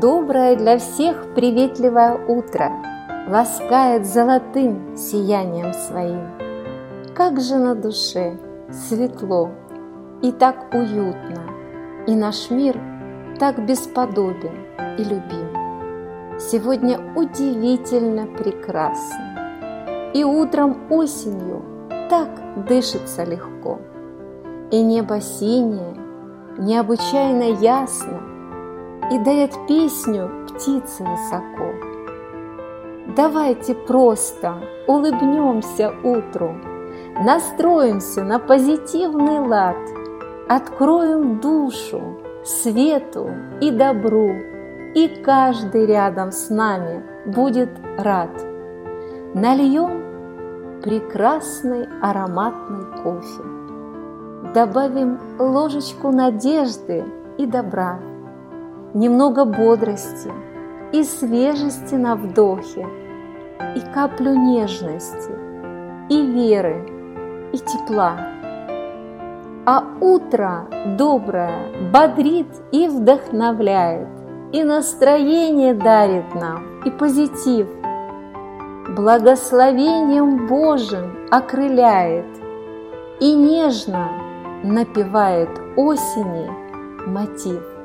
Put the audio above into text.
Доброе для всех приветливое утро Ласкает золотым сиянием своим. Как же на душе светло и так уютно, И наш мир так бесподобен и любим. Сегодня удивительно прекрасно, И утром осенью так дышится легко, И небо синее, необычайно ясно, И дает песню птицы высоко. Давайте просто улыбнемся утру, Настроимся на позитивный лад, Откроем душу свету и добру, И каждый рядом с нами будет рад. Нальем прекрасный ароматный кофе, Добавим ложечку надежды и добра, Немного бодрости и свежести на вдохе, И каплю нежности, и веры, и тепла. А утро доброе бодрит и вдохновляет, И настроение дарит нам, и позитив. Благословением Божьим окрыляет И нежно напевает осени мотив.